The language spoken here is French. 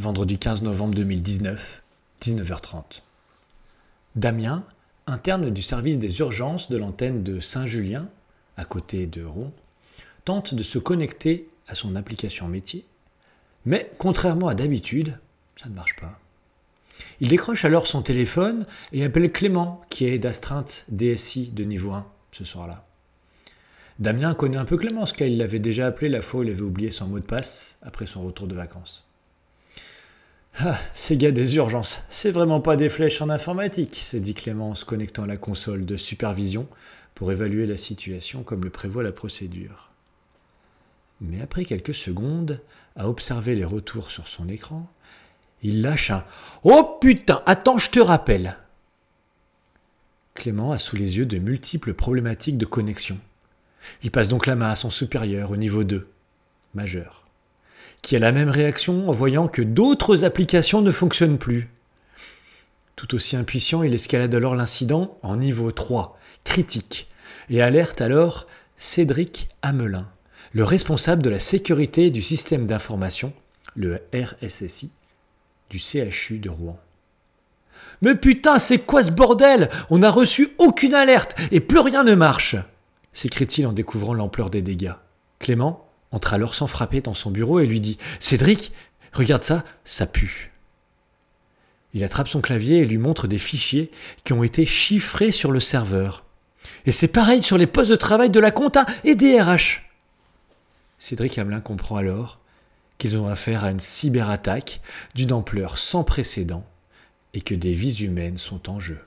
vendredi 15 novembre 2019, 19h30. Damien, interne du service des urgences de l'antenne de Saint-Julien, à côté de Rouen, tente de se connecter à son application métier, mais contrairement à d'habitude, ça ne marche pas. Il décroche alors son téléphone et appelle Clément, qui est d'astreinte DSI de niveau 1 ce soir-là. Damien connaît un peu Clémence, car il l'avait déjà appelé la fois où il avait oublié son mot de passe après son retour de vacances. Ah, ces gars des urgences, c'est vraiment pas des flèches en informatique, s'est dit Clémence, connectant la console de supervision pour évaluer la situation comme le prévoit la procédure. Mais après quelques secondes, à observer les retours sur son écran, il lâche un Oh putain, attends, je te rappelle. Clément a sous les yeux de multiples problématiques de connexion. Il passe donc la main à son supérieur au niveau 2, majeur, qui a la même réaction en voyant que d'autres applications ne fonctionnent plus. Tout aussi impuissant, il escalade alors l'incident en niveau 3, critique, et alerte alors Cédric Hamelin, le responsable de la sécurité du système d'information, le RSSI, du CHU de Rouen. Mais putain, c'est quoi ce bordel? On n'a reçu aucune alerte et plus rien ne marche s'écrie-t-il en découvrant l'ampleur des dégâts. Clément entre alors sans frapper dans son bureau et lui dit Cédric, regarde ça, ça pue. Il attrape son clavier et lui montre des fichiers qui ont été chiffrés sur le serveur. Et c'est pareil sur les postes de travail de la compta et des RH. Cédric Hamelin comprend alors qu'ils ont affaire à une cyberattaque d'une ampleur sans précédent et que des vies humaines sont en jeu.